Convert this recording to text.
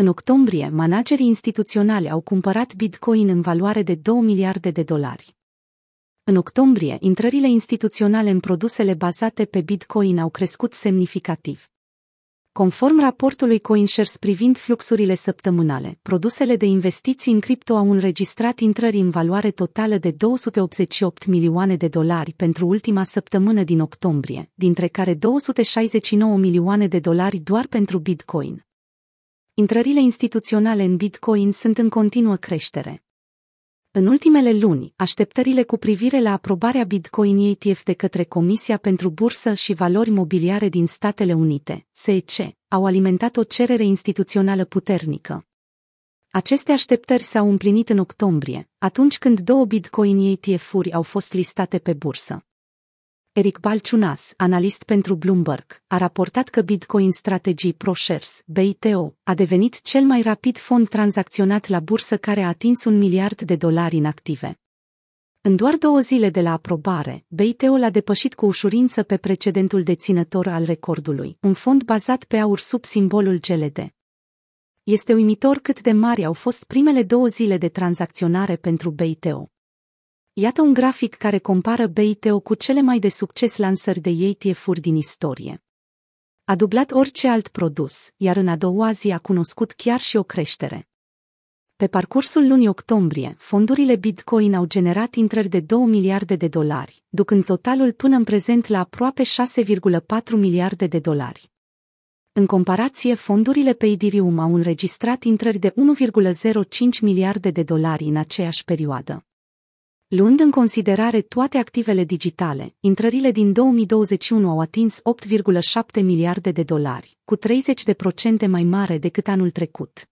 În octombrie, managerii instituționali au cumpărat Bitcoin în valoare de 2 miliarde de dolari. În octombrie, intrările instituționale în produsele bazate pe Bitcoin au crescut semnificativ. Conform raportului CoinShares privind fluxurile săptămânale, produsele de investiții în cripto au înregistrat intrări în valoare totală de 288 milioane de dolari pentru ultima săptămână din octombrie, dintre care 269 milioane de dolari doar pentru Bitcoin. Intrările instituționale în Bitcoin sunt în continuă creștere. În ultimele luni, așteptările cu privire la aprobarea Bitcoin ETF de către Comisia pentru Bursă și Valori Mobiliare din Statele Unite, SEC, au alimentat o cerere instituțională puternică. Aceste așteptări s-au împlinit în octombrie, atunci când două Bitcoin ETF-uri au fost listate pe bursă. Eric Balciunas, analist pentru Bloomberg, a raportat că Bitcoin Strategy ProShares, BITO, a devenit cel mai rapid fond tranzacționat la bursă care a atins un miliard de dolari în active. În doar două zile de la aprobare, BITO l-a depășit cu ușurință pe precedentul deținător al recordului, un fond bazat pe aur sub simbolul GLD. Este uimitor cât de mari au fost primele două zile de tranzacționare pentru BITO. Iată un grafic care compară BITO cu cele mai de succes lansări de ETF-uri din istorie. A dublat orice alt produs, iar în a doua zi a cunoscut chiar și o creștere. Pe parcursul lunii octombrie, fondurile Bitcoin au generat intrări de 2 miliarde de dolari, ducând totalul până în prezent la aproape 6,4 miliarde de dolari. În comparație, fondurile pe Ethereum au înregistrat intrări de 1,05 miliarde de dolari în aceeași perioadă. Luând în considerare toate activele digitale, intrările din 2021 au atins 8,7 miliarde de dolari, cu 30% mai mare decât anul trecut.